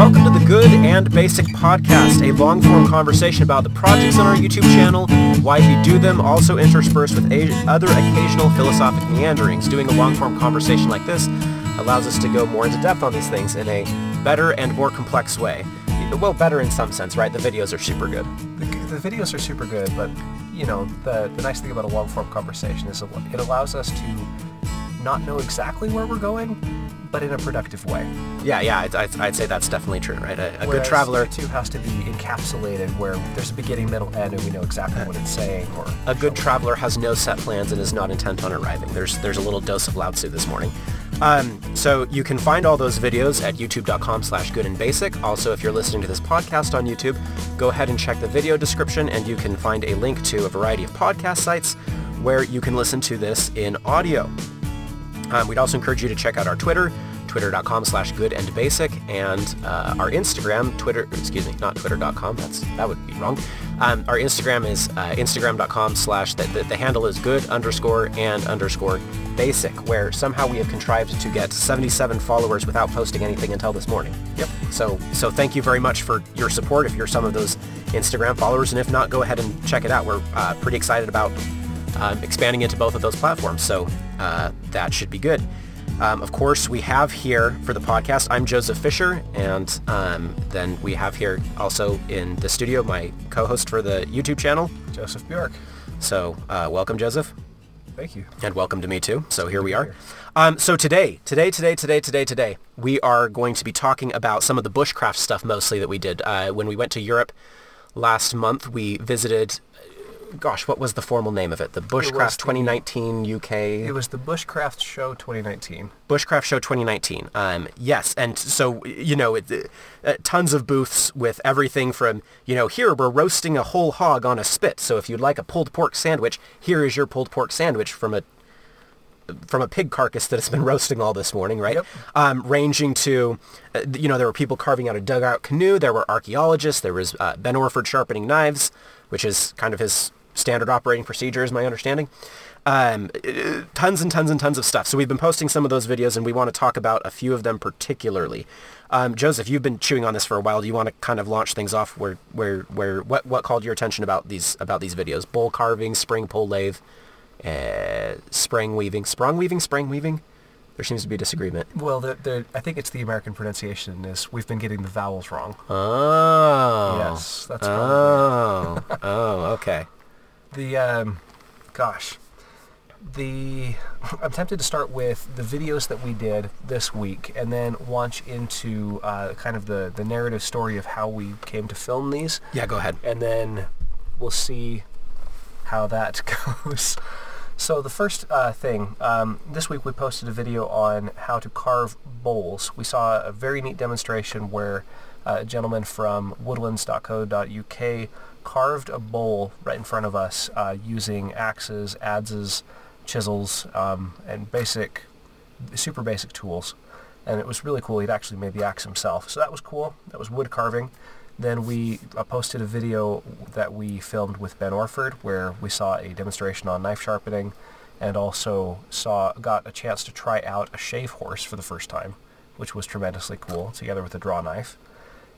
Welcome to the Good and Basic Podcast, a long-form conversation about the projects on our YouTube channel, why we do them, also interspersed with other occasional philosophic meanderings. Doing a long-form conversation like this allows us to go more into depth on these things in a better and more complex way. Well, better in some sense, right? The videos are super good. The, the videos are super good, but you know the the nice thing about a long form conversation is it allows us to not know exactly where we're going, but in a productive way. Yeah, yeah, I'd, I'd, I'd say that's definitely true, right? A, a good traveler, too has to be encapsulated, where there's a beginning, middle, end, and we know exactly what it's saying. Or a good traveler has no set plans and is not intent on arriving. There's there's a little dose of Lao Tzu this morning. Um, so you can find all those videos at youtube.com slash good and basic. Also, if you're listening to this podcast on YouTube, go ahead and check the video description and you can find a link to a variety of podcast sites where you can listen to this in audio. Um, we'd also encourage you to check out our Twitter, twitter.com slash good and basic, and uh, our Instagram, Twitter, excuse me, not twitter.com, that's, that would be wrong. Um, our Instagram is uh, instagram.com slash, the, the, the handle is good underscore and underscore basic, where somehow we have contrived to get 77 followers without posting anything until this morning. Yep. So, so thank you very much for your support if you're some of those Instagram followers, and if not, go ahead and check it out. We're uh, pretty excited about um, expanding into both of those platforms. So uh, that should be good. Um, of course, we have here for the podcast, I'm Joseph Fisher, and um, then we have here also in the studio my co-host for the YouTube channel, Joseph Bjork. So uh, welcome, Joseph. Thank you. And welcome to me too. So here we are. Um, so today, today, today, today, today, today, we are going to be talking about some of the bushcraft stuff mostly that we did. Uh, when we went to Europe last month, we visited gosh, what was the formal name of it? The Bushcraft the- 2019 UK. It was the Bushcraft Show 2019. Bushcraft Show 2019. Um, yes, and so you know, it, uh, tons of booths with everything from you know, here we're roasting a whole hog on a spit. So if you'd like a pulled pork sandwich, here is your pulled pork sandwich from a from a pig carcass that has been roasting all this morning, right? Yep. Um, ranging to, uh, you know, there were people carving out a dugout canoe. There were archaeologists. There was uh, Ben Orford sharpening knives, which is kind of his standard operating procedure, is my understanding. Um, tons and tons and tons of stuff. So we've been posting some of those videos, and we want to talk about a few of them particularly. Um, Joseph, you've been chewing on this for a while. Do you want to kind of launch things off? Where, where, where, what, what called your attention about these about these videos? Bowl carving, spring pole lathe, uh, spring weaving, sprung weaving, spring weaving. There seems to be disagreement. Well, the, the, I think it's the American pronunciation is we've been getting the vowels wrong. Oh. Yes, that's Oh. oh. Okay. The um, gosh, the I'm tempted to start with the videos that we did this week, and then launch into uh, kind of the the narrative story of how we came to film these, Yeah. Go ahead. and then we'll see how that goes. So the first uh, thing, um, this week we posted a video on how to carve bowls. We saw a very neat demonstration where uh, a gentleman from woodlands.co.uk carved a bowl right in front of us uh, using axes, adzes, chisels, um, and basic, super basic tools. And it was really cool. He'd actually made the axe himself. So that was cool. That was wood carving. Then we uh, posted a video that we filmed with Ben Orford where we saw a demonstration on knife sharpening and also saw got a chance to try out a shave horse for the first time, which was tremendously cool, together with a draw knife.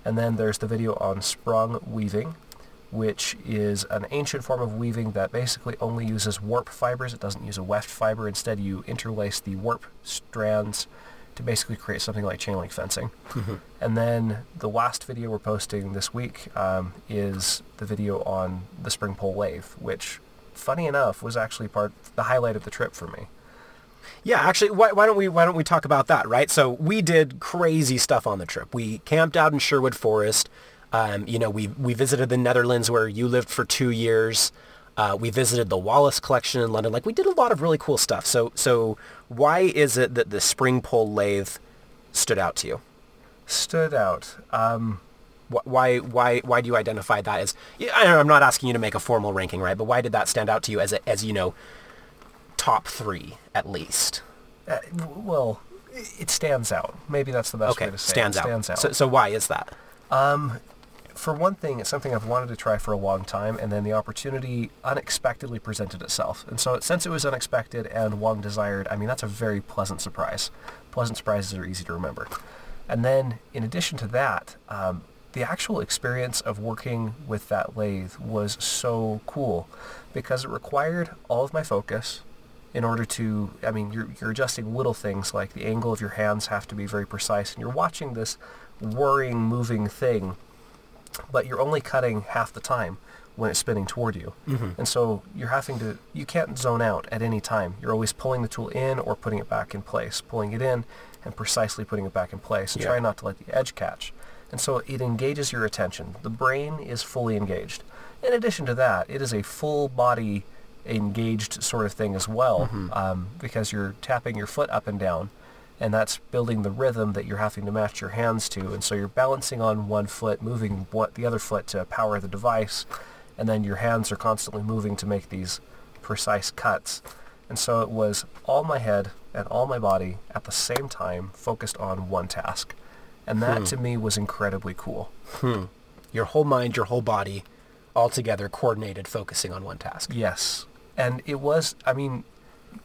And then there's the video on sprung weaving, which is an ancient form of weaving that basically only uses warp fibers. It doesn't use a weft fiber. Instead, you interlace the warp strands to basically create something like chain link fencing. And then the last video we're posting this week um, is the video on the spring pole lathe, which, funny enough, was actually part the highlight of the trip for me. Yeah, actually, why, why don't we why don't we talk about that, right? So we did crazy stuff on the trip. We camped out in Sherwood Forest. Um, you know, we we visited the Netherlands where you lived for two years. Uh, we visited the Wallace Collection in London. Like we did a lot of really cool stuff. So so why is it that the spring pole lathe stood out to you? Stood out. Um, Why why why do you identify that as? yeah, I- I'm not asking you to make a formal ranking, right? But why did that stand out to you as a, as you know top three at least? uh, well, it stands out. Maybe that's the best Okay, way to say stands it. out. Stands out. So, so why is that? For one thing, it's something I've wanted to try for a long time, and then the opportunity unexpectedly presented itself. And so since it was unexpected and long desired, I mean, that's a very pleasant surprise. Pleasant surprises are easy to remember. And then in addition to that, um, the actual experience of working with that lathe was so cool because it required all of my focus in order to, I mean, you're, you're adjusting little things like the angle of your hands have to be very precise and you're watching this whirring, moving thing, but you're only cutting half the time when it's spinning toward you. And so you're having to, you can't zone out at any time. You're always pulling the tool in or putting it back in place, pulling it in and precisely putting it back in place and Yeah. try not to let the edge catch. And so it engages your attention. The brain is fully engaged. In addition to that, it is a full body engaged sort of thing as well um, because you're tapping your foot up and down and that's building the rhythm that you're having to match your hands to. And so you're balancing on one foot, moving what the other foot to power the device, and then your hands are constantly moving to make these precise cuts. And so it was all my head and all my body at the same time focused on one task. And that hmm. to me was incredibly cool. Hmm. Your whole mind, your whole body, all together, coordinated, focusing on one task. Yes. And it was, I mean,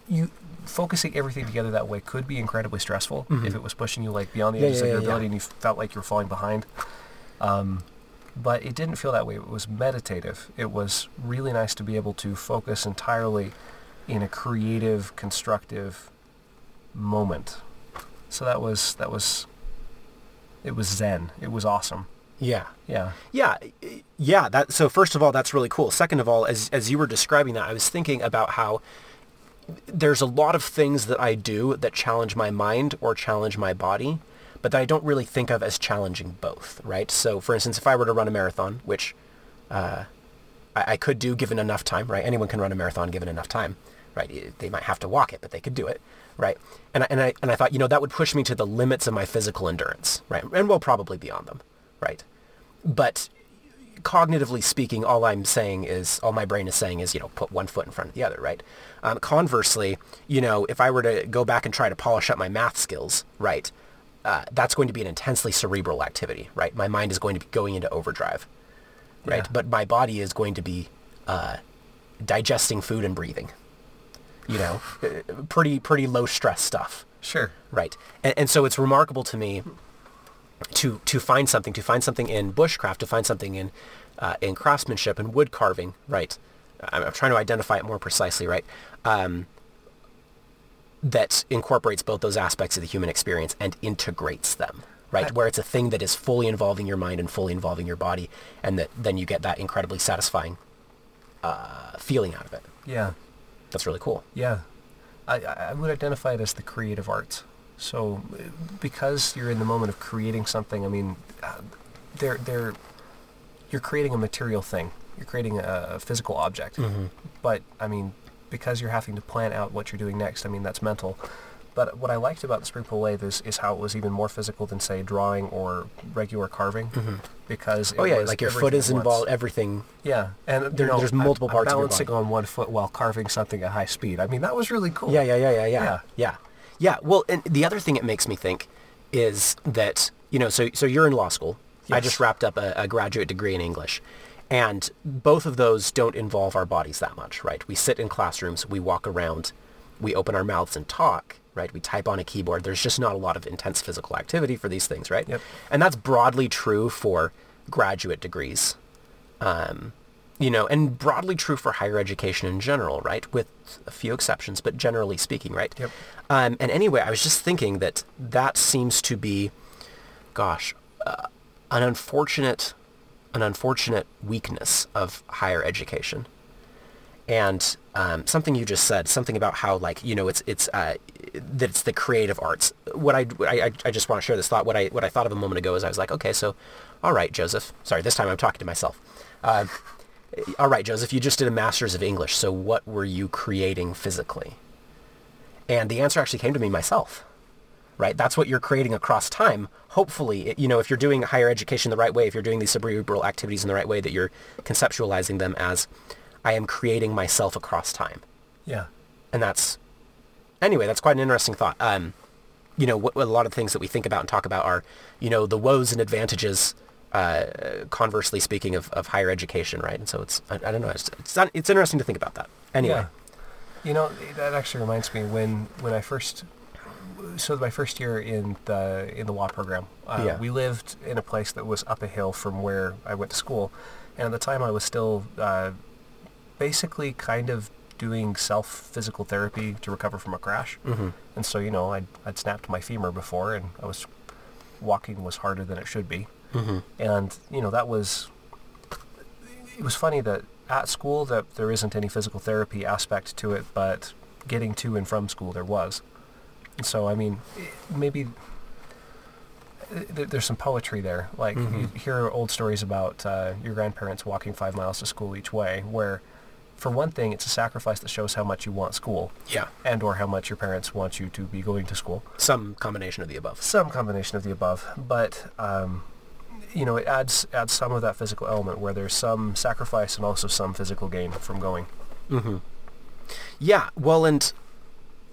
you focusing everything together that way could be incredibly stressful if it was pushing you like beyond the Mm-hmm. Yeah, edges yeah, of your ability and you felt like you were falling behind. Um, but it didn't feel that way. It was meditative. It was really nice to be able to focus entirely in a creative, constructive moment. So that was that was it was zen. It was awesome. Yeah. Yeah. Yeah, yeah. That so first of all, that's really cool. Second of all, as as you were describing that, I was thinking about how there's a lot of things that I do that challenge my mind or challenge my body, but that I don't really think of as challenging both, right? So, for instance, if I were to run a marathon, which uh, I, I could do given enough time, right? Anyone can run a marathon given enough time, right? They might have to walk it, but they could do it, right? And I, and I and I thought, you know, that would push me to the limits of my physical endurance, right? And well, probably beyond them, right? But cognitively speaking, all I'm saying is, all my brain is saying is, you know, put one foot in front of the other, right? Um, conversely, you know, if I were to go back and try to polish up my math skills, right, uh, that's going to be an intensely cerebral activity, right? My mind is going to be going into overdrive, right? Yeah. But my body is going to be uh, digesting food and breathing, you know, uh, pretty pretty low stress stuff. Sure. Right. And, and so it's remarkable to me to to find something, to find something in bushcraft, to find something in uh, in craftsmanship and wood carving. Right. I'm, I'm trying to identify it more precisely. Right. Um, that incorporates both those aspects of the human experience and integrates them. Right. I- Where it's a thing that is fully involving your mind and fully involving your body, and that then you get that incredibly satisfying uh, feeling out of it. Yeah. That's really cool. Yeah, I, I would identify it as the creative arts. So, because you're in the moment of creating something, I mean, uh, they're they're you're creating a material thing. You're creating a, physical object. Mm-hmm. But I mean, because you're having to plan out what you're doing next, I mean that's mental. But what I liked about the spring pole lathe is, is how it was even more physical than say drawing or regular carving, mm-hmm. because it Oh yeah, like your foot is involved. Everything Yeah, and There- you know, there's I'm- multiple I'm parts of your balancing on one foot while carving something at high speed. I mean, that was really cool. Yeah, yeah, yeah, yeah, yeah, Yeah. yeah, yeah. Well, and the other thing it makes me think is that you know, so so you're in law school. I just wrapped up a, a graduate degree in English, and both of those don't involve our bodies that much, right? We sit in classrooms, we walk around, we open our mouths and talk, right? We type on a keyboard. There's just not a lot of intense physical activity for these things, right? Yep. And that's broadly true for graduate degrees um, you know, and broadly true for higher education in general, right? With a few exceptions, but generally speaking, right? Yep. Um, and anyway, I was just thinking that that seems to be, gosh, uh, an unfortunate, an unfortunate weakness of higher education. And um, something you just said, something about how like you know it's it's uh, that it's the creative arts. What I, I I just want to share this thought. What I what I thought of a moment ago is I was like, okay, so, all right, Joseph. Sorry, this time I'm talking to myself. Uh, all right, Joseph, you just did a master's of English. So what were you creating physically? And the answer actually came to me myself. Right? That's what you're creating across time. Hopefully, you know, if you're doing higher education the right way, if you're doing these cerebral activities in the right way, that you're conceptualizing them as, I am creating myself across time. Yeah. And that's, anyway, that's quite an interesting thought. Um, you know, what, a lot of things that we think about and talk about are, you know, the woes and advantages, uh, conversely speaking, of, of higher education, right? And so it's, I, I don't know, it's, it's, not- it's interesting to think about that. Anyway. Yeah. You know, that actually reminds me when when I first so my first year in the in the law program, uh, Yeah. we lived in a place that was up a hill from where I went to school, and at the time I was still uh, basically kind of doing self physical therapy to recover from a crash, Mm-hmm. and so you know I'd, I'd snapped my femur before, and I was walking was harder than it should be, Mm-hmm. and you know that was it was funny that at school that there isn't any physical therapy aspect to it, but getting to and from school there was. So I mean, maybe there's some poetry there. Like you Mhm. hear old stories about uh, your grandparents walking five miles to school each way, where for one thing it's a sacrifice that shows how much you want school Yeah. and or how much your parents want you to be going to school Some combination of the above. some combination of the above, but um, you know, it adds adds some of that physical element where there's some sacrifice and also some physical gain from going. Mm-hmm. Yeah. Well, and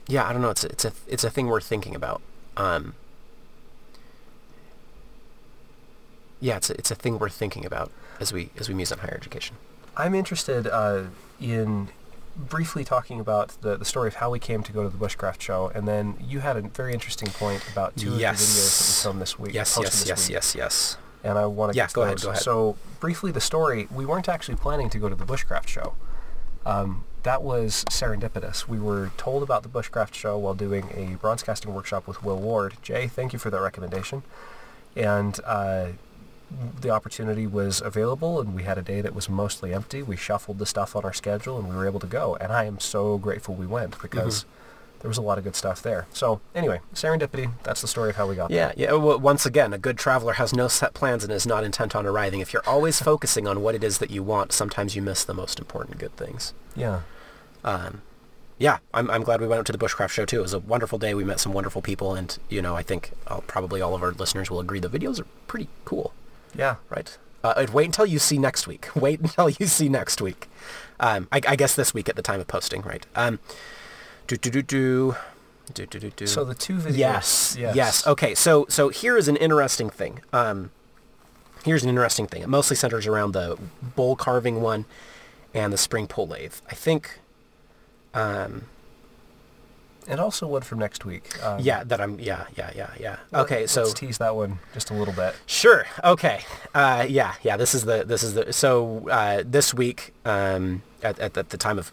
yeah, I don't know. It's a, it's a it's a thing worth thinking about. Um, yeah, it's a, it's a thing worth thinking about as we as we muse on higher education. I'm interested uh, in briefly talking about the, the story of how we came to go to the Bushcraft show, and then you had a very interesting point about two Yes. of the videos that we filmed this week. Yes, yes, yes, week, yes, yes. And I want to Yeah, go ahead, those. go ahead. So briefly, the story: we weren't actually planning to go to the Bushcraft show. Um, that was serendipitous. We were told about the Bushcraft show while doing a bronze casting workshop with Will Ward. Jay, thank you for that recommendation. And uh, the opportunity was available, and we had a day that was mostly empty. We shuffled the stuff on our schedule, and we were able to go. And I am so grateful we went because there was a lot of good stuff there. So anyway, serendipity. That's the story of how we got there. Yeah, yeah. Well, once again, a good traveler has no set plans and is not intent on arriving. If you're always focusing on what it is that you want, sometimes you miss the most important good things. Yeah. Um, yeah, I'm, I'm glad we went up to the Bushcraft show too. It was a wonderful day. We met some wonderful people, and you know, I think uh, probably all of our listeners will agree the videos are pretty cool, Yeah. right? Uh, wait until you see next week. Wait until you see next week. Um, I, I guess this week at the time of posting, right? Um, do do do do. Do, do, do, do. So the two videos. Yes, yes. Okay, so so here is an interesting thing. Um, here's an interesting thing. It mostly centers around the bowl carving one and the spring pole lathe. I think, um, And also one from next week. Um, yeah, that I'm, yeah, yeah, yeah, yeah. Okay, so let's tease that one just a little bit. Sure. Okay. Uh, yeah. Yeah. This is the. This is the. So uh, this week, um, at, at, at the time of,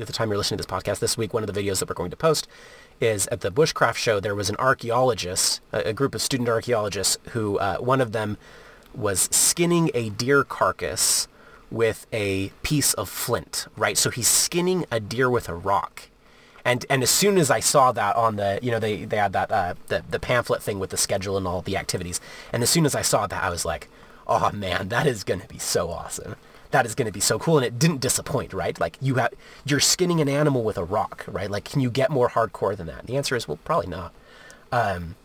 at the time you're listening to this podcast, this week one of the videos that we're going to post is at the Bushcraft show. There was an archaeologist, a, a group of student archaeologists, who uh, one of them was skinning a deer carcass with a piece of flint. Right. So he's skinning a deer with a rock. And and as soon as I saw that on the, you know, they, they had that uh, the the pamphlet thing with the schedule and all the activities, and as soon as I saw that, I was like, oh man, that is gonna be so awesome. That is gonna be so cool, and it didn't disappoint, right? Like you have, you're skinning an animal with a rock, right? Like, can you get more hardcore than that? And the answer is, well, probably not. Um,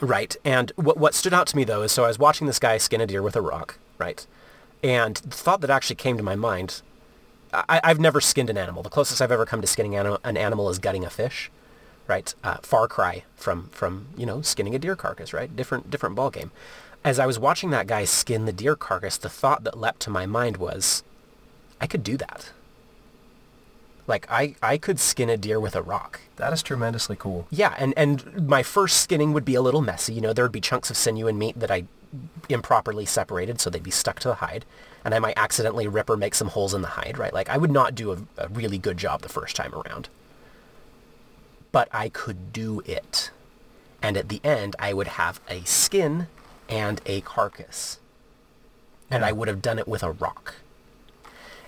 right. And what what stood out to me though is, so I was watching this guy skin a deer with a rock, right? And the thought that actually came to my mind I, I've never skinned an animal. The closest I've ever come to skinning an, an animal is gutting a fish, right? Uh, far cry from from you know skinning a deer carcass, right? Different different ball game. As I was watching that guy skin the deer carcass, the thought that leapt to my mind was, I could do that. Like I I could skin a deer with a rock. That is tremendously cool. Yeah, and, and my first skinning would be a little messy. You know, there would be chunks of sinew and meat that I improperly separated, so they'd be stuck to the hide. And I might accidentally rip or make some holes in the hide, right? Like, I would not do a, a really good job the first time around. But I could do it. And at the end, I would have a skin and a carcass. And I would have done it with a rock.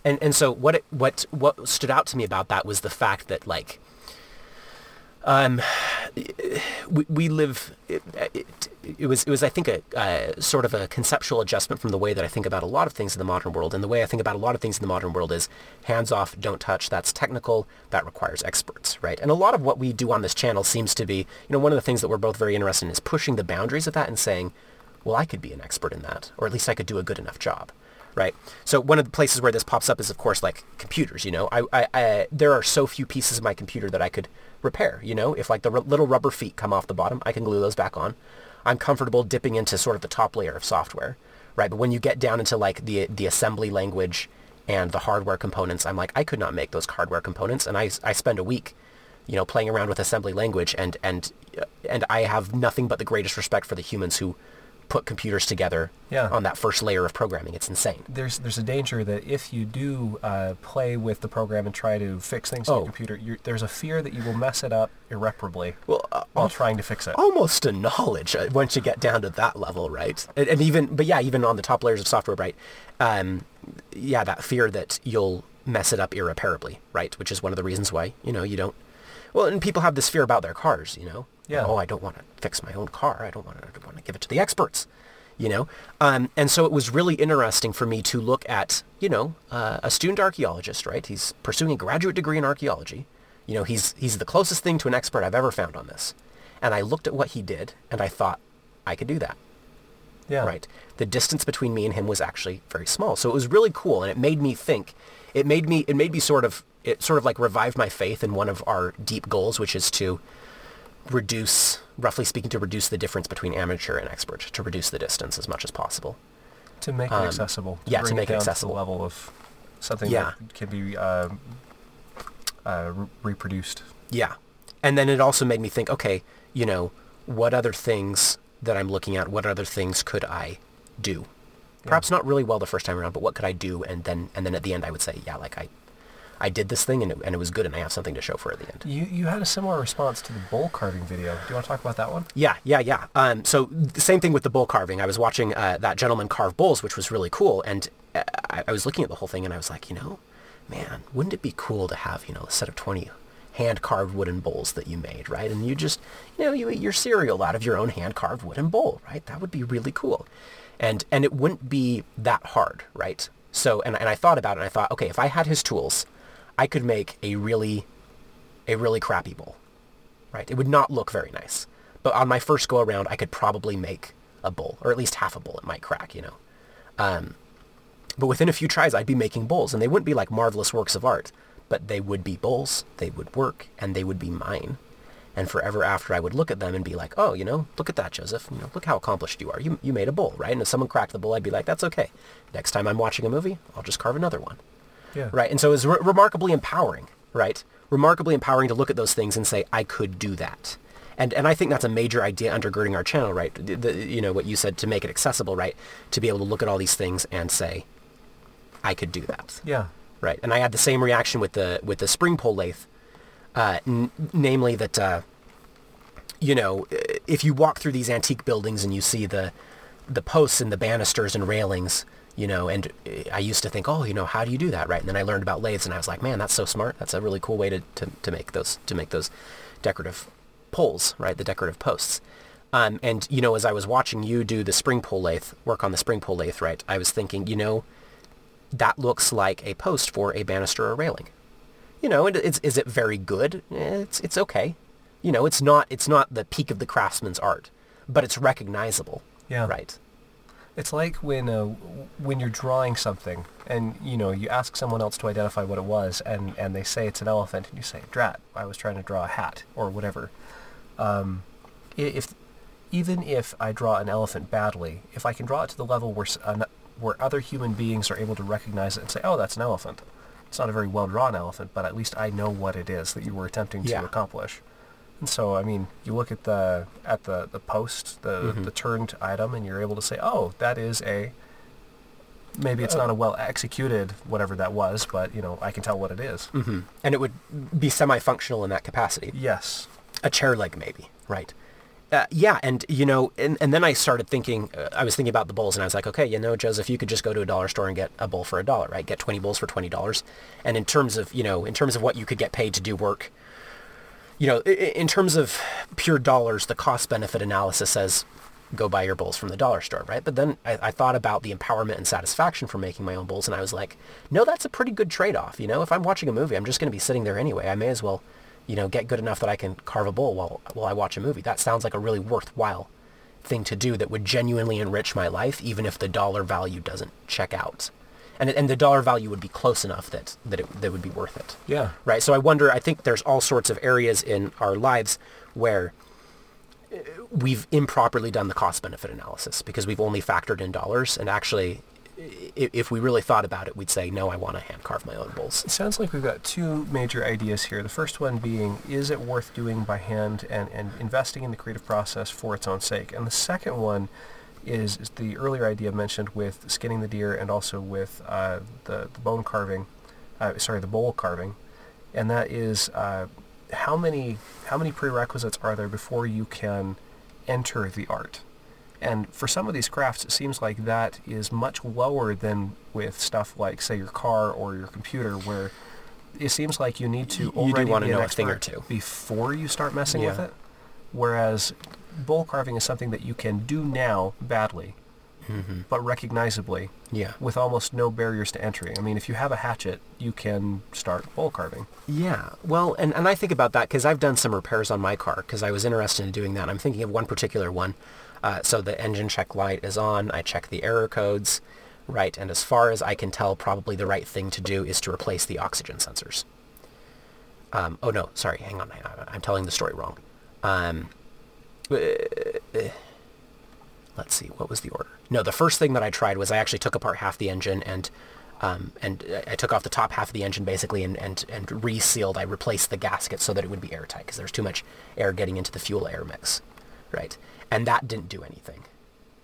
And, and so what, it, what, what stood out to me about that was the fact that, like, um, we, we live. It, it, it was it was I think a sort of a conceptual adjustment from the way that I think about a lot of things in the modern world, and the way I think about a lot of things in the modern world is hands off, don't touch. That's technical. That requires experts, right? And a lot of what we do on this channel seems to be, you know, one of the things that we're both very interested in is pushing the boundaries of that and saying, well, I could be an expert in that, or at least I could do a good enough job right? So one of the places where this pops up is, of course, like computers. You know, I, I, I there are so few pieces of my computer that I could repair. You know, if like the r- little rubber feet come off the bottom, I can glue those back on. I'm comfortable dipping into sort of the top layer of software, right? But when you get down into like the the assembly language and the hardware components, I'm like, I could not make those hardware components, and I I spend a week you know, playing around with assembly language, and and and I have nothing but the greatest respect for the humans who put computers together Yeah. on that first layer of programming. It's insane. There's there's a danger that if you do uh, play with the program and try to fix things on Oh. your computer, you're, there's a fear that you will mess it up irreparably Well, uh, while trying to fix it. almost a knowledge uh, once you get down to that level, right? And, and even, but yeah, even on the top layers of software, right? Um, yeah, that fear that you'll mess it up irreparably, right? Which is one of the reasons why you know you don't. Well, and people have this fear about their cars, you know. Yeah. Oh, I don't want to fix my own car. I don't want to. Want to give it to the experts, you know. Um, and so it was really interesting for me to look at, you know, uh, a student archaeologist, right? He's pursuing a graduate degree in archaeology. You know, he's he's the closest thing to an expert I've ever found on this. And I looked at what he did, and I thought I could do that yeah. right? The distance between me and him was actually very small. So it was really cool and it made me think. It made me it made me sort of it sort of like revived my faith in one of our deep goals, which is to reduce roughly speaking to reduce the difference between amateur and expert, to reduce the distance as much as possible. To make it Um, accessible. yeah, to make it down accessible. the level of something Yeah. that can be uh, uh, re- reproduced. Yeah. And then it also made me think, okay, you know, what other things that I'm looking at, what other things could I do? Perhaps not really well the first time around, but what could I do? And then and then at the end I would say, yeah, like I I did this thing and it, and it was good and I have something to show for it at the end. You you had a similar response to the bowl carving video. Do you want to talk about that one? Yeah, yeah, yeah. Um, so the same thing with the bull carving. I was watching uh, that gentleman carve bulls, which was really cool, and uh, I, I was looking at the whole thing, and I was like, you know, man, wouldn't it be cool to have you know a set of twenty hand carved wooden bowls that you made, right? And you just, you know, you eat your cereal out of your own hand carved wooden bowl, right? That would be really cool, and and it wouldn't be that hard, right? So, and and I thought about it, and I thought, okay, if I had his tools, I could make a really, a really crappy bowl right? It would not look very nice. But on my first go around, I could probably make a bowl, or at least half a bowl. It might crack, you know. Um, but within a few tries, I'd be making bowls, and they wouldn't be like marvelous works of art, but they would be bowls. They would work, and they would be mine. And forever after, I would look at them and be like, oh, you know, look at that, Joseph. You know, look how accomplished you are. You, you made a bowl, right? And if someone cracked the bowl, I'd be like, that's okay. Next time I'm watching a movie, I'll just carve another one Yeah. right? And so it was re- remarkably empowering, right? Remarkably empowering to look at those things and say, I could do that. And, and I think that's a major idea undergirding our channel, right? The, the- you know, what you said to make it accessible, right? To be able to look at all these things and say, I could do that, Yeah. right? And I had the same reaction with the with the spring pole lathe, uh, n- namely that, uh, you know, if you walk through these antique buildings and you see the the posts and the banisters and railings, you know, and uh, I used to think, oh, you know, how do you do that, right? And then I learned about lathes, and I was like, man, that's so smart. That's a really cool way to, to, to make those to make those decorative poles, right? The decorative posts. Um, and you know, as I was watching you do the spring pole lathe, work on the spring pole lathe, right? I was thinking, you know, that looks like a post for a banister or railing. You know, and it's is it very good? Eh, It's it's okay. You know, it's not it's not the peak of the craftsman's art, but it's recognizable. Yeah. Right. It's like when uh, when you're drawing something and you know you ask someone else to identify what it was and, and they say it's an elephant and you say drat I was trying to draw a hat or whatever. Um, if even if I draw an elephant badly, if I can draw it to the level where an, where other human beings are able to recognize it and say oh that's an elephant. It's not a very well drawn elephant, but at least I know what it is that you were attempting to Yeah. accomplish. And so, I mean, you look at the at the, the post, the Mhm. the turned item, and you're able to say, oh, that is a. Maybe it's not a well executed whatever that was, but you know I can tell what it is. Mm-hmm. And it would be semi-functional in that capacity. Yes. a chair leg maybe right uh, yeah and you know and, and then i started thinking uh, i was thinking about the bowls and i was like okay you know joseph you could just go to a dollar store and get a bowl for a dollar right get 20 bowls for $20 and in terms of you know in terms of what you could get paid to do work you know in terms of pure dollars the cost benefit analysis says go buy your bowls from the dollar store right but then I, I thought about the empowerment and satisfaction from making my own bowls and i was like no that's a pretty good trade-off you know if i'm watching a movie i'm just going to be sitting there anyway i may as well you know, get good enough that I can carve a bowl while while I watch a movie. That sounds like a really worthwhile thing to do that would genuinely enrich my life, even if the dollar value doesn't check out. And and the dollar value would be close enough that that it that would be worth it. Yeah. Right. So I wonder. I think there's all sorts of areas in our lives where uh, we've improperly done the cost benefit analysis because we've only factored in dollars and actually if we really thought about it, we'd say, no, I want to hand carve my own bowls. It sounds like we've got two major ideas here. The first one being, is it worth doing by hand and, and investing in the creative process for its own sake? And the second one is, is the earlier idea mentioned with skinning the deer and also with uh, the, the bone carving, uh, sorry, the bowl carving. And that is uh, how many how many prerequisites are there before you can enter the art? And for some of these crafts, it seems like that is much lower than with stuff like, say, your car or your computer, where it seems like you need to You already be an know a thing or two. before you start messing with it. Whereas bowl carving is something that you can do now badly, but recognizably Yeah. with almost no barriers to entry. I mean, if you have a hatchet, you can start bowl carving. Yeah, well, and, and I think about that because I've done some repairs on my car because I was interested in doing that. I'm thinking of one particular one. Uh, so the engine check light is on. I check the error codes, right? And as far as I can tell, probably the right thing to do is to replace the oxygen sensors. Um, oh no, sorry, hang on, I- I'm telling the story wrong. Um, let's see, what was the order? No, the first thing that I tried was I actually took apart half the engine and um, and I took off the top half of the engine basically and, and, and resealed. I replaced the gasket so that it would be airtight because there's too much air getting into the fuel air mix, right? And that didn't do anything,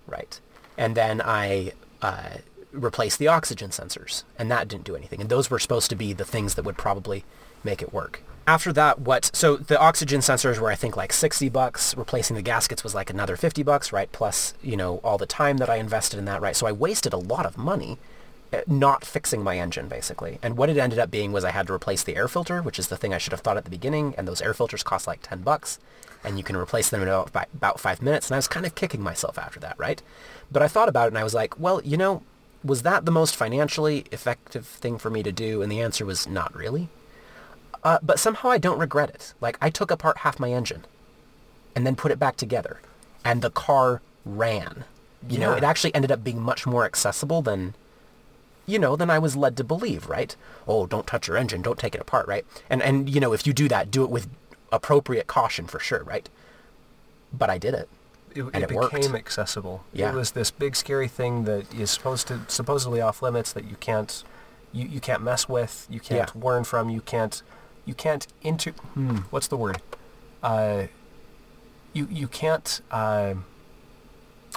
right? And then I uh, replaced the oxygen sensors and that didn't do anything. And those were supposed to be the things that would probably make it work. After that, what, so the oxygen sensors were I think like 60 bucks, replacing the gaskets was like another 50 bucks, right? Plus, you know, all the time that I invested in that, right? So I wasted a lot of money uh, not fixing my engine basically. And what it ended up being was I had to replace the air filter, which is the thing I should have thought at the beginning. And those air filters cost like 10 bucks and you can replace them in about, about five minutes. And I was kind of kicking myself after that, right? But I thought about it and I was like, well, you know, was that the most financially effective thing for me to do? And the answer was not really. Uh, but somehow I don't regret it. Like I took apart half my engine and then put it back together and the car ran. You know, it actually ended up being much more accessible than you know, than I was led to believe, right? Oh, don't touch your engine, don't take it apart, right? And and you know, if you do that, do it with appropriate caution for sure, right? But I did it. It, And it it worked. became accessible. Yeah. It was this big scary thing that is supposed to supposedly off limits that you can't you, you can't mess with, you can't Yeah. learn from, you can't you can't into hmm, what's the word? Uh, you you can't uh,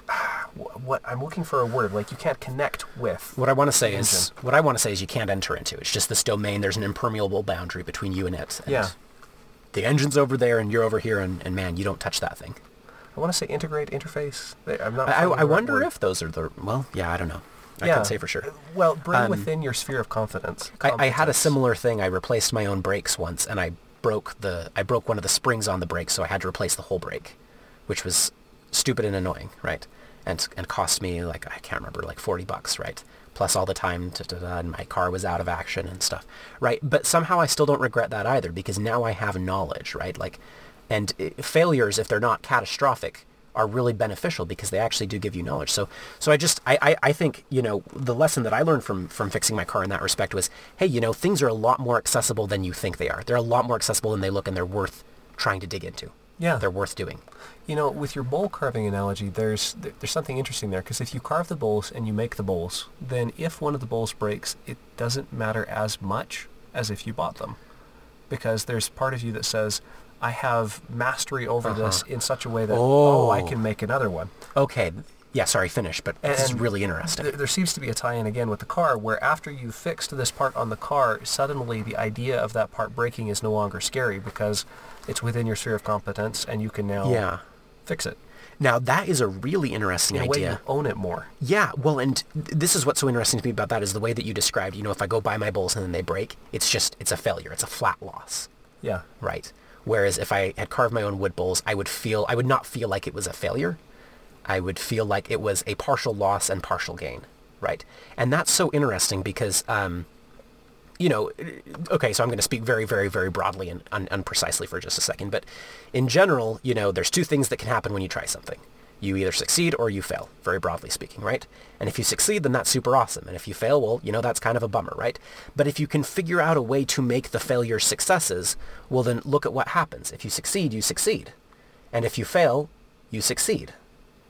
what I'm looking for a word like you can't connect with. What I want to say is what I want to say is you can't enter into. It's just this domain. There's an impermeable boundary between you and it. And Yeah. The engine's over there and you're over here and, and man, you don't touch that thing. I want to say integrate interface. I'm not. I, I, I wonder word. if those are the, well, yeah, I don't know. I Yeah. can't say for sure. Well, bring Um, within your sphere of confidence. I, I had a similar thing. I replaced my own brakes once, and I broke the I broke one of the springs on the brake, so I had to replace the whole brake, which was stupid and annoying, right? And and cost me like I can't remember like forty bucks, right? Plus all the time, da, da, da, and my car was out of action and stuff, right? But somehow I still don't regret that either because now I have knowledge, right? Like, and uh, failures, if they're not catastrophic, are really beneficial because they actually do give you knowledge. So, so I just, I, I, I think, you know, the lesson that I learned from, from fixing my car in that respect was, hey, you know, things are a lot more accessible than you think they are. They're a lot more accessible than they look and they're worth trying to dig into. Yeah. They're worth doing. You know, with your bowl carving analogy, there's there's something interesting there because if you carve the bowls and you make the bowls, then if one of the bowls breaks, it doesn't matter as much as if you bought them, because there's part of you that says, I have mastery over uh-huh. this in such a way that oh, I Oh. can make another one. Okay. Yeah, sorry, finish, but this is really interesting. There, there seems to be a tie-in again with the car, where after you fixed this part on the car, suddenly the idea of that part breaking is no longer scary because it's within your sphere of competence and you can now yeah. fix it. Now that is a really interesting In a way, idea. you own it more. Yeah, well, and th- this is what's so interesting to me about that is the way that you described, you know, if I go buy my bowls and then they break, it's just, it's a failure. It's a flat loss, Yeah. right? Whereas if I had carved my own wood bowls, I would feel, I would not feel like it was a failure. I would feel like it was a partial loss and partial gain, right? And that's so interesting because, um, you know, okay, so I'm going to speak very, very, very broadly and un- unprecisely for just a second, but in general, you know, there's two things that can happen when you try something. You either succeed or you fail, very broadly speaking, right? And if you succeed, then that's super awesome. And if you fail, well, you know, that's kind of a bummer, right? But if you can figure out a way to make the failures successes, well, then look at what happens. If you succeed, you succeed. And if you fail, you succeed,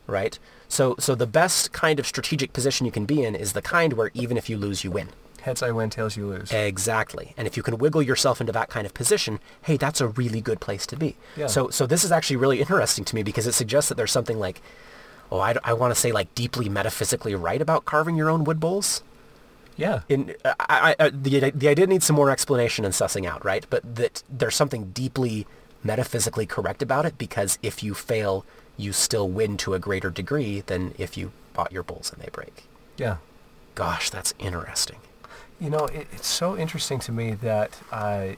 right? So so the best kind of strategic position you can be in is the kind where even if you lose, you win. Heads I win, tails you lose. Exactly. And if you can wiggle yourself into that kind of position, hey, that's a really good place to be. Yeah. So so this is actually really interesting to me because it suggests that there's something like, oh, I, I want to say like deeply metaphysically right about carving your own wood bowls. yeah. In I, I, the the idea needs some more explanation and sussing out, right? But that there's something deeply metaphysically correct about it because if you fail, you still win to a greater degree than if you bought your bowls and they break. yeah. Gosh, that's interesting. You know, it, it's so interesting to me that I,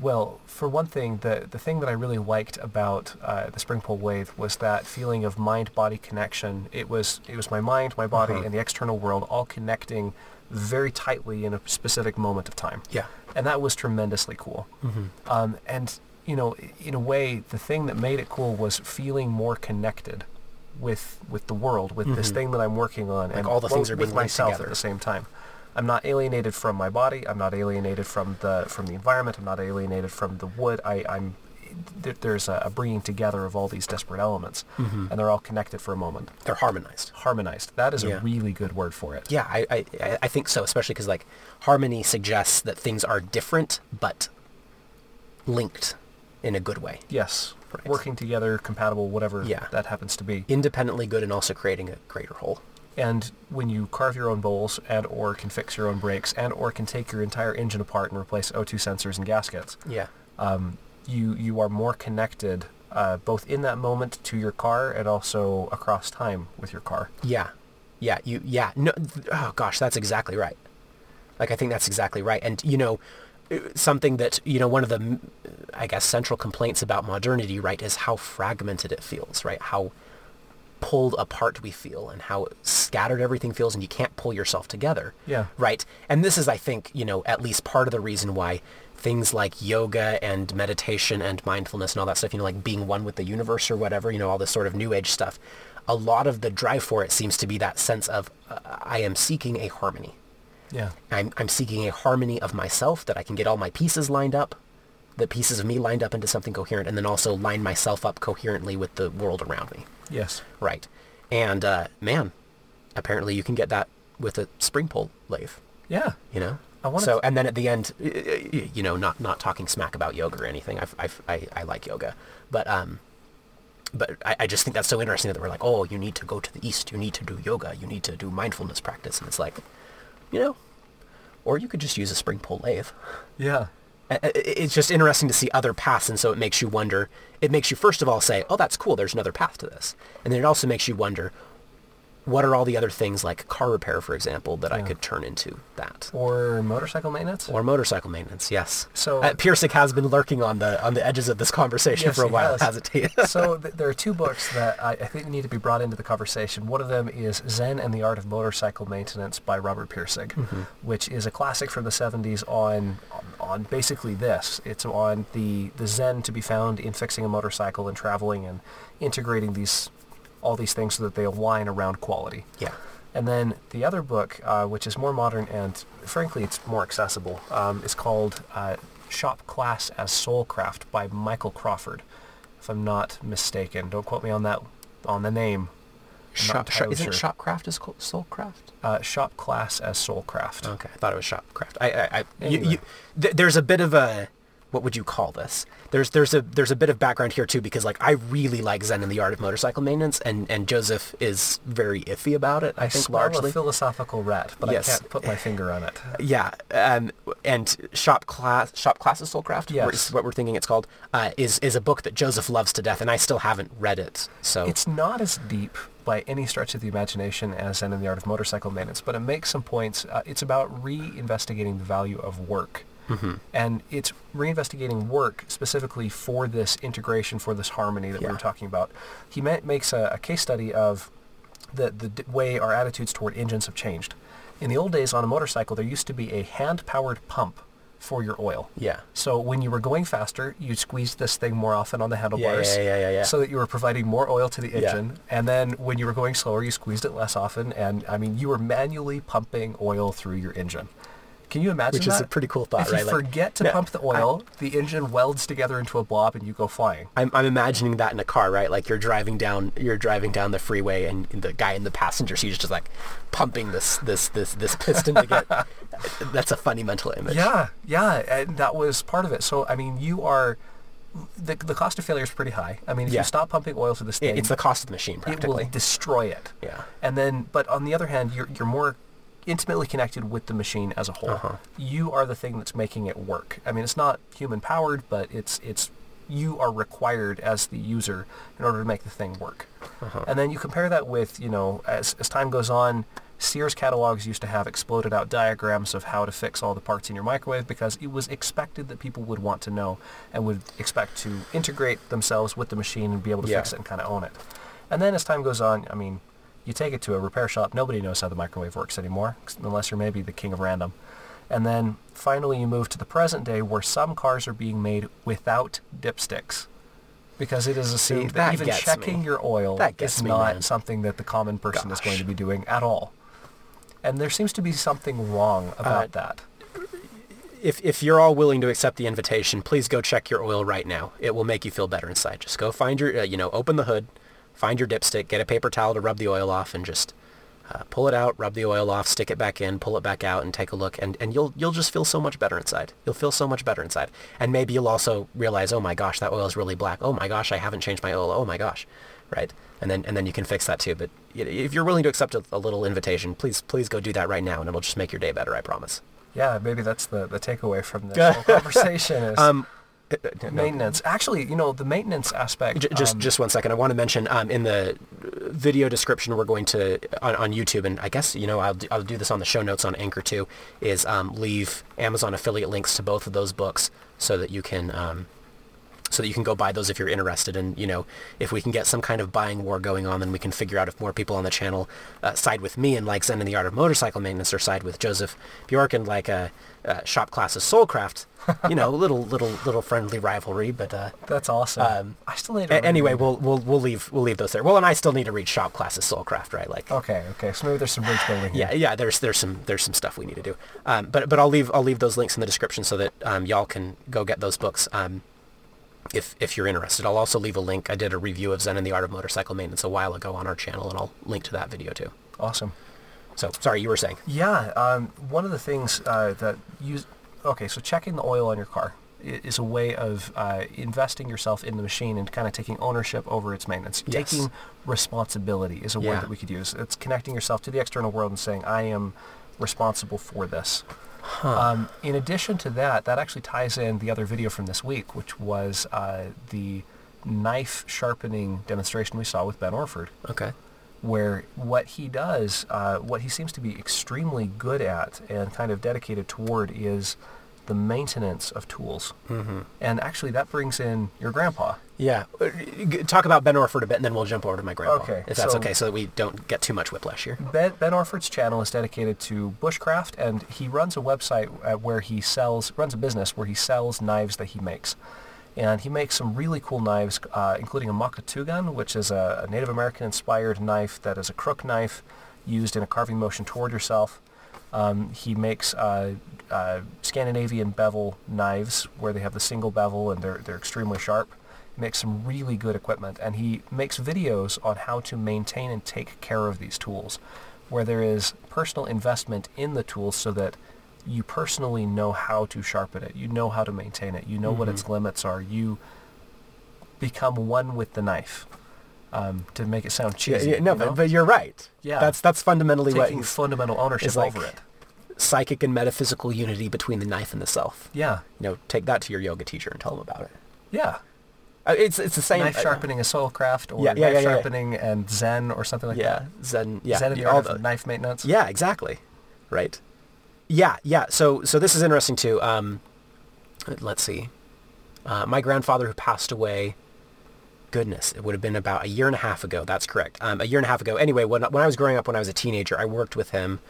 well, for one thing, the, the thing that I really liked about uh, the spring pole wave was that feeling of mind-body connection. It was it was my mind, my body, Uh-huh. and the external world all connecting very tightly in a specific moment of time. Yeah. And that was tremendously cool. Um, and, you know, in a way, the thing that made it cool was feeling more connected with with the world, with this mm-hmm. thing that I'm working on, and all the things are with being linked myself together. at the same time. I'm not alienated from my body. I'm not alienated from the from the environment. I'm not alienated from the wood. I, I'm there's a, a bringing together of all these disparate elements, mm-hmm. and they're all connected for a moment, They're harmonized. harmonized. That is Yeah. a really good word for it. Yeah, I, I, I- I think so, especially because like harmony suggests that things are different but linked in a good way. Yes, Right. working together, compatible, whatever Yeah. that happens to be. Independently good and also creating a greater whole. And when you carve your own bowls and or can fix your own brakes and or can take your entire engine apart and replace O2 sensors and gaskets, Yeah. um, you you are more connected uh, both in that moment to your car and also across time with your car. Yeah. Yeah. You, yeah. No, oh gosh, that's exactly right. Like, I think that's exactly right. And, you know, something that, you know, one of the, I guess, central complaints about modernity, right, is how fragmented it feels, right? How pulled apart we feel and how scattered everything feels and you can't pull yourself together. Yeah. Right. And this is, I think, you know, at least part of the reason why things like yoga and meditation and mindfulness and all that stuff, you know, like being one with the universe or whatever, you know, all this sort of new age stuff, a lot of the drive for it seems to be that sense of uh, I am seeking a harmony. Yeah. I'm, I'm seeking a harmony of myself that I can get all my pieces lined up, the pieces of me lined up into something coherent, and then also line myself up coherently with the world around me. Yes. Right. And uh, man, apparently you can get that with a spring pole lathe. Yeah. You know. I wanna So and then at the end, you know, not not talking smack about yoga or anything. I've, I've, I I like yoga, but um, but I, I just think that's so interesting that we're like, oh, you need to go to the east. You need to do yoga. You need to do mindfulness practice, and it's like, you know, or you could just use a spring pole lathe. Yeah. It's just interesting to see other paths, and so it makes you wonder. It makes you first of all say, "Oh, that's cool. There's another path to this," and then it also makes you wonder, what are all the other things like car repair, for example, that I could turn into that, Or motorcycle maintenance. or motorcycle maintenance? Yes. So- uh, has been lurking on the on the edges of this conversation Yes, for a while, has. hasn't he? so th- there are two books that I, I think need to be brought into the conversation. One of them is Zen and the Art of Motorcycle Maintenance by Robert Pirsig, Mm-hmm. which is a classic from the 70s on, on on basically this. It's on the, the Zen to be found in fixing a motorcycle and traveling and integrating these all these things so that they align around quality. yeah. And then the other book, uh, which is more modern and frankly it's more accessible, um, is called uh, Shop Class as Soulcraft by Michael Crawford, if I'm not mistaken. Don't quote me on that, on the name. Shop, shop, isn't sure. Shopcraft is Soulcraft? Uh, Shop Class as Soulcraft. Okay, I thought it was Shopcraft. I, I, I you, you, th- there's a bit of a, what would you call this? There's, there's a, there's a bit of background here too, because like I really like Zen and the Art of Motorcycle Maintenance, and, and Joseph is very iffy about it. I, I think largely. a philosophical rat, but Yes. I can't put my finger on it. yeah, um, and shop class, shop class as Soulcraft, Yes. is what we're thinking it's called, uh, is is a book that Joseph loves to death, and I still haven't read it. So It's not as deep by any stretch of the imagination as Zen and the Art of Motorcycle Maintenance, but it makes some points. Uh, it's about reinvestigating the value of work. Mm-hmm. And it's reinvestigating work specifically for this integration, for this harmony that we were talking about. He ma- makes a, a case study of the, the d- way our attitudes toward engines have changed. In the old days on a motorcycle, there used to be a hand-powered pump for your oil. yeah, So when you were going faster, you squeezed this thing more often on the handlebars, yeah, yeah, yeah, yeah. so that you were providing more oil to the engine. Yeah. engine. And then when you were going slower, you squeezed it less often, and I mean, you were manually pumping oil through your engine. Can you imagine Which is a pretty cool thought, if right? you Like- forget to No, pump the oil, the engine welds together into a blob and you go flying. I'm, I'm imagining that in a car, right? Like you're driving down, you're driving down the freeway, and the guy in the passenger seat is just like pumping this, this, this, this piston to get. That's a funny mental image. Yeah, yeah, and that was part of it. So I mean, you are the the cost of failure is pretty high. I mean, if Yeah. you stop pumping oil to this thing, it's the cost of the machine, it will practically. destroy it. Yeah. And then, but on the other hand, you're you're more intimately connected with the machine as a whole. Uh-huh. You are the thing that's making it work. I mean, it's not human powered, but it's it's you are required as the user in order to make the thing work. Uh-huh. And then you compare that with, you know, as as time goes on, Sears catalogs used to have exploded out diagrams of how to fix all the parts in your microwave because it was expected that people would want to know and would expect to integrate themselves with the machine and be able to Yeah. fix it and kind of own it. And then as time goes on, I mean, you take it to a repair shop, nobody knows how the microwave works anymore, unless you're maybe the king of random. And then finally you move to the present day where some cars are being made without dipsticks. Because it is assumed that, that even checking me. your oil is me, not man. something that the common person is going to be doing at all. And there seems to be something wrong about Uh, that. if if you're all willing to accept the invitation, please go check your oil right now. It will make you feel better inside. Just go find your, uh, you know, open the hood, find your dipstick, get a paper towel to rub the oil off, and just uh, pull it out, rub the oil off, stick it back in, pull it back out, and take a look, and, and you'll you'll just feel so much better inside. You'll feel so much better inside, and maybe you'll also realize, oh my gosh, that oil is really black. Oh my gosh, I haven't changed my oil. Oh my gosh, right? And then and then you can fix that too. But if you're willing to accept a, a little invitation, please please go do that right now, and it'll just make your day better. I promise. Yeah, maybe that's the, the takeaway from this whole conversation is Um, maintenance. Actually, you know, the maintenance aspect. J- just um, just one second. I want to mention um, in the video description we're going to on, on YouTube, and I guess you know I'll do, I'll do this on the show notes on Anchor too. Is um, leave Amazon affiliate links to both of those books so that you can um, so that you can go buy those if you're interested. And you know if we can get some kind of buying war going on, then we can figure out if more people on the channel uh, side with me and like Zen in the Art of Motorcycle Maintenance, or side with Joseph Bjork and like a uh, uh, shop class as Soulcraft. you know, little little little friendly rivalry, but. Uh, That's awesome. um, I still need to a- anyway, we'll we'll we'll leave we'll leave those there. Well, and I still need to read shop class as Soulcraft, right? Like, Okay, okay. So maybe there's some bridge building here. yeah, yeah. There's there's some there's some stuff we need to do. Um, but but I'll leave I'll leave those links in the description so that um, y'all can go get those books. Um, if if you're interested, I'll also leave a link. I did a review of Zen and the Art of Motorcycle Maintenance a while ago on our channel, and I'll link to that video too. Awesome. So sorry, you were saying. Yeah, um, one of the things uh, that you okay, so checking the oil on your car is a way of uh, investing yourself in the machine and kind of taking ownership over its maintenance. Yes. Taking responsibility is a word that we could use. It's connecting yourself to the external world and saying, "I am responsible for this." Um, in addition to that, that actually ties in the other video from this week, which was uh, the knife sharpening demonstration we saw with Ben Orford Okay. where what he does, uh, what he seems to be extremely good at and kind of dedicated toward is the maintenance of tools. Mm-hmm. And actually that brings in your grandpa. Yeah. Uh, Talk about Ben Orford a bit, and then we'll jump over to my grandpa. Okay, If that's so- okay, so that we don't get too much whiplash here. Ben, ben Orford's channel is dedicated to bushcraft and he runs a website uh, where he sells, runs a business where he sells knives that he makes. And he makes some really cool knives, uh, including a Mocotaugan, which is a, a Native American inspired knife that is a crook knife used in a carving motion toward yourself. Um, he makes uh, uh, Scandinavian bevel knives where they have the single bevel and they're, they're extremely sharp. Makes some really good equipment and he makes videos on how to maintain and take care of these tools where there is personal investment in the tools so that you personally know how to sharpen it. You know how to maintain it. You know what its limits are. You become one with the knife. Um, to make it sound Yeah, cheesy. yeah, no, you know? but, but you're right. Yeah. That's that's fundamentally what taking fundamental ownership like over it. psychic and metaphysical unity between the knife and the self. Yeah, You know, take that to your yoga teacher and tell them about it. yeah. Uh, it's it's the same. knife sharpening, a soul craft, or Yeah, yeah, knife yeah, yeah. sharpening and Zen, or something like yeah, that. Zen. Yeah, Zen and the all art the- of knife maintenance. Yeah, exactly. Right. Yeah, yeah. So so this is interesting too. Um, let's see. Uh, my grandfather who passed away. Goodness, it would have been about a year and a half ago. That's correct. Um, a year and a half ago. Anyway, when when I was growing up, when I was a teenager, I worked with him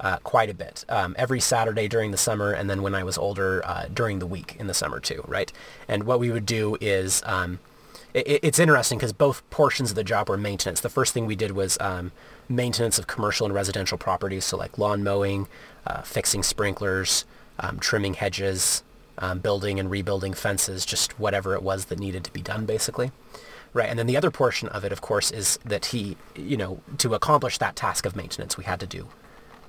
uh, quite a bit. Um, every Saturday during the summer, and then when I was older, uh, during the week in the summer too. Right. And what we would do is. Um, it, it's interesting because both portions of the job were maintenance. The first thing we did was um, maintenance of commercial and residential properties, so like lawn mowing, uh, fixing sprinklers, um, trimming hedges, um, building and rebuilding fences, just whatever it was that needed to be done, basically. Right, and then the other portion of it, of course, is that he, you know, to accomplish that task of maintenance, we had to do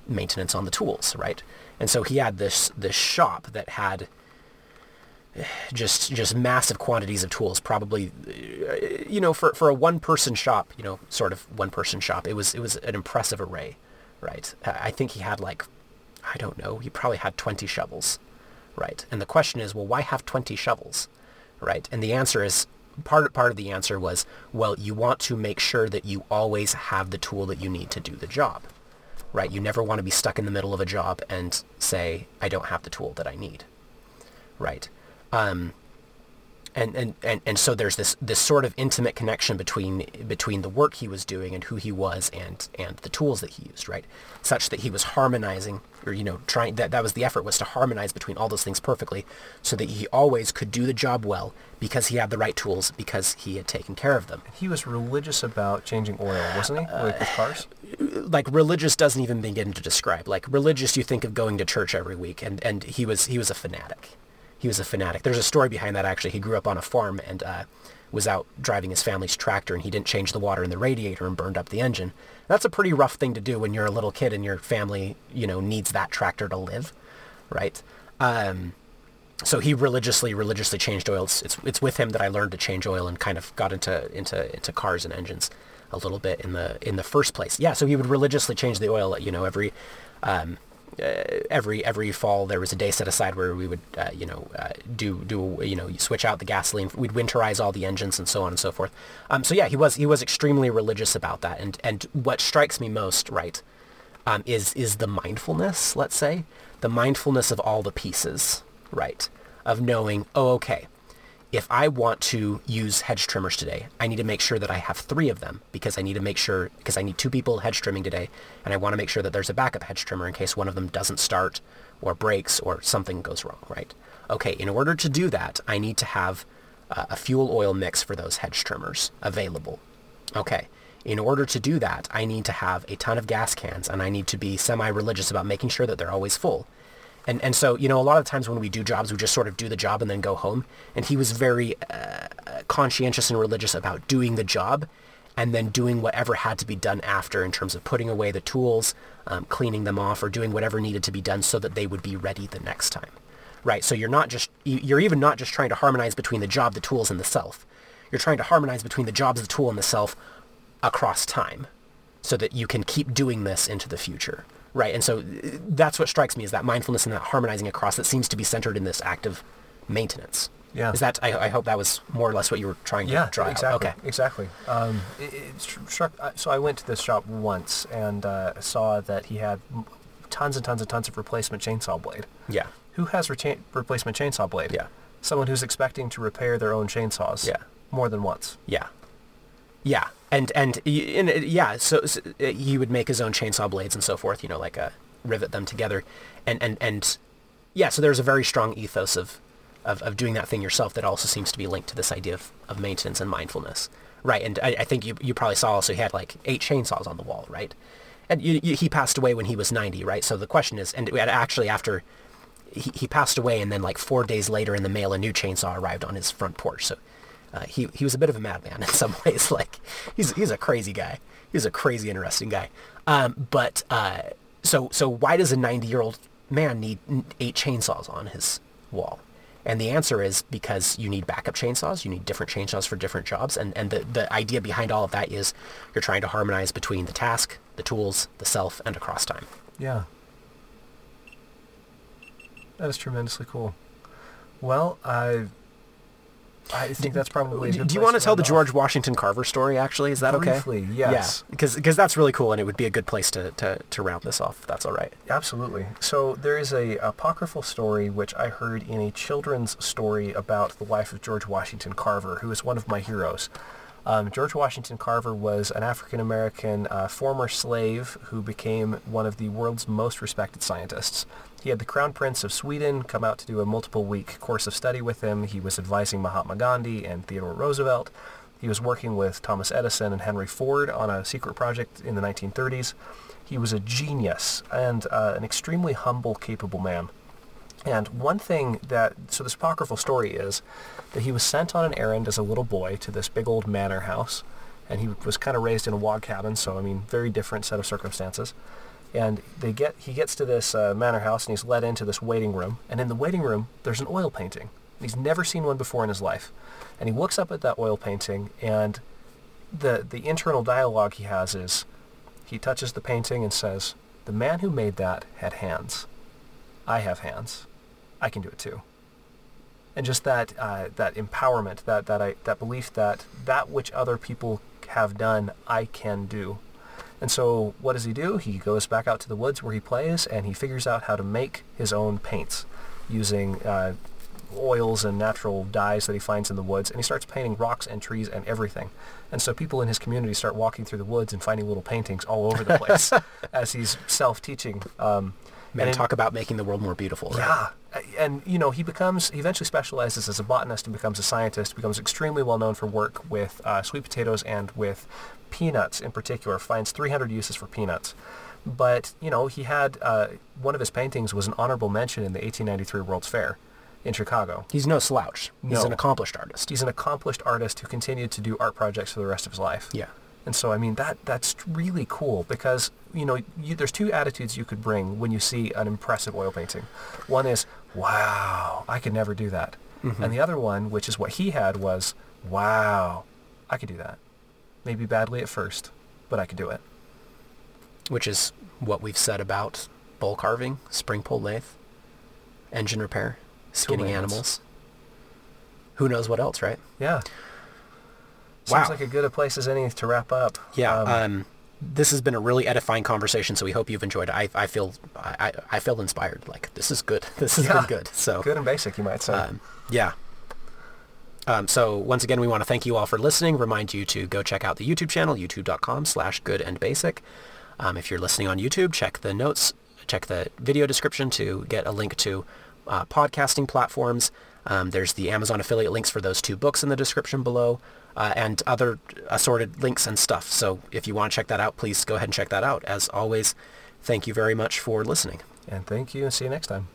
maintenance on the tools, right? And so he had this this shop that had eh, just just massive quantities of tools probably eh, you know for, for a one person shop you know sort of one person shop it was it was an impressive array right? I think he had like i don't know he probably had 20 shovels right? And the question is well why have 20 shovels right? And the answer is part part of the answer was well you want to make sure that you always have the tool that you need to do the job right you never want to be stuck in the middle of a job and say i don't have the tool that i need right um, and, and, and, and so there's this, this sort of intimate connection between between the work he was doing and who he was and and the tools that he used, right? Such that he was harmonizing or you know trying that that was the effort was to harmonize between all those things perfectly so that he always could do the job well because he had the right tools because he had taken care of them. He was religious about changing oil, wasn't he? Like with cars? Like religious doesn't even begin to describe. Like religious you think of going to church every week and and he was he was a fanatic he was a fanatic. There's a story behind that actually. He grew up on a farm and uh, was out driving his family's tractor and he didn't change the water in the radiator and burned up the engine. That's a pretty rough thing to do when you're a little kid and your family, you know, needs that tractor to live, right? Um, so he religiously, religiously changed oils. It's it's with him that I learned to change oil and kind of got into into into cars and engines a little bit in the in the first place. Yeah, so he would religiously change the oil, you know, every um, uh, every every fall there was a day set aside where we would uh, you know uh, do do you know switch out the gasoline. We'd winterize all the engines and so on and so forth. Um, so yeah he was he was extremely religious about that. And and what strikes me most right um, is is the mindfulness let's say the mindfulness of all the pieces right of knowing oh okay if I want to use hedge trimmers today, I need to make sure that I have three of them because I need to make sure, because I need two people hedge trimming today, and I want to make sure that there's a backup hedge trimmer in case one of them doesn't start or breaks or something goes wrong, right? Okay, in order to do that, I need to have uh, a fuel oil mix for those hedge trimmers available. Okay, in order to do that, I need to have a ton of gas cans and I need to be semi-religious about making sure that they're always full. And and so you know a lot of times when we do jobs, we just sort of do the job and then go home. And he was very uh, conscientious and religious about doing the job, and then doing whatever had to be done after in terms of putting away the tools, um, cleaning them off, or doing whatever needed to be done so that they would be ready the next time. Right. So you're not just you're even not just trying to harmonize between the job, the tools, and the self. You're trying to harmonize between the jobs, the tool, and the self across time, so that you can keep doing this into the future right? And so that's what strikes me is that mindfulness and that harmonizing across that seems to be centered in this act of maintenance. Yeah. Is that, I, I hope that was more or less what you were trying yeah, to draw exactly, out. Okay. Exactly. Um, it, it struck, so I went to this shop once and uh, saw that he had tons and tons and tons of replacement chainsaw blade. Yeah. Who has re- replacement chainsaw blade? Yeah. Someone who's expecting to repair their own chainsaws. Yeah. More than once. Yeah. Yeah. And, and, and uh, yeah, so, so uh, he would make his own chainsaw blades and so forth, you know, like a, rivet them together. And, and, and yeah, so there's a very strong ethos of, of, of doing that thing yourself that also seems to be linked to this idea of, of maintenance and mindfulness. Right. And I, I think you, you probably saw also he had like eight chainsaws on the wall, right? And you, you, he passed away when he was 90, right? So the question is, and actually after he, he passed away and then like four days later in the mail, a new chainsaw arrived on his front porch. So uh, he, he was a bit of a madman in some ways. Like he's, he's a crazy guy. He's a crazy, interesting guy. Um, but uh, so so why does a 90 year old man need eight chainsaws on his wall? And the answer is because you need backup chainsaws. You need different chainsaws for different jobs. And, and the, the idea behind all of that is you're trying to harmonize between the task, the tools, the self, and across time. Yeah. That is tremendously cool. Well, I I think that's probably. do, do you want to tell the George Washington Carver story? Actually, is that Briefly, okay? yes. Yeah, because because that's really cool, and it would be a good place to, to, to round this off. that's all right. Absolutely. So there is a apocryphal story which I heard in a children's story about the life of George Washington Carver, who is one of my heroes. Um, George Washington Carver was an African-American uh, former slave who became one of the world's most respected scientists. He had the Crown Prince of Sweden come out to do a multiple-week course of study with him. He was advising Mahatma Gandhi and Theodore Roosevelt. He was working with Thomas Edison and Henry Ford on a secret project in the 1930s. He was a genius and uh, an extremely humble, capable man. And one thing that, so this apocryphal story is that he was sent on an errand as a little boy to this big old manor house. And he was kind of raised in a log cabin, so I mean, very different set of circumstances. And they get, he gets to this uh, manor house and he's led into this waiting room. And in the waiting room, there's an oil painting. He's never seen one before in his life. And he looks up at that oil painting and the, the internal dialogue he has is, he touches the painting and says, the man who made that had hands. I have hands. I can do it too. And just that uh, that empowerment, that that I, that belief that that which other people have done, I can do. And so, what does he do? He goes back out to the woods where he plays, and he figures out how to make his own paints using uh, oils and natural dyes that he finds in the woods, and he starts painting rocks and trees and everything. And so people in his community start walking through the woods and finding little paintings all over the place as he's self-teaching. Um, Man, and talk about making the world more beautiful, right? yeah, and you know he becomes he eventually specializes as a botanist and becomes a scientist. Becomes extremely well known for work with uh, sweet potatoes and with peanuts in particular. Finds 300 uses for peanuts. But you know he had uh, one of his paintings was an honorable mention in the 1893 World's Fair in Chicago. He's no slouch. He's No. an accomplished artist. He's an accomplished artist who continued to do art projects for the rest of his life. Yeah. And so, I mean, that that's really cool because, you know, you, there's two attitudes you could bring when you see an impressive oil painting. One is, wow, I could never do that. And the other one, which is what he had, was, wow, I could do that. Maybe badly at first, but I could do it. Which is what we've said about bowl carving, spring pole lathe, engine repair, skinning animals. Who knows what else, right? Yeah. Wow. Seems like a good a place as any to wrap up. Yeah. Um, Um, this has been a really edifying conversation, so we hope you've enjoyed it. I, I feel I, I I feel inspired. Like this is good. This has yeah. been good. So good and basic, you might say. Um, yeah. Um, so once again, we want to thank you all for listening. Remind you to go check out the YouTube channel, youtube.com slash good and basic. Um, if you're listening on YouTube, check the notes, check the video description to get a link to uh, podcasting platforms. Um, there's the Amazon affiliate links for those two books in the description below uh, and other assorted links and stuff. So if you want to check that out, please go ahead and check that out. As always, thank you very much for listening. and thank you and see you next time.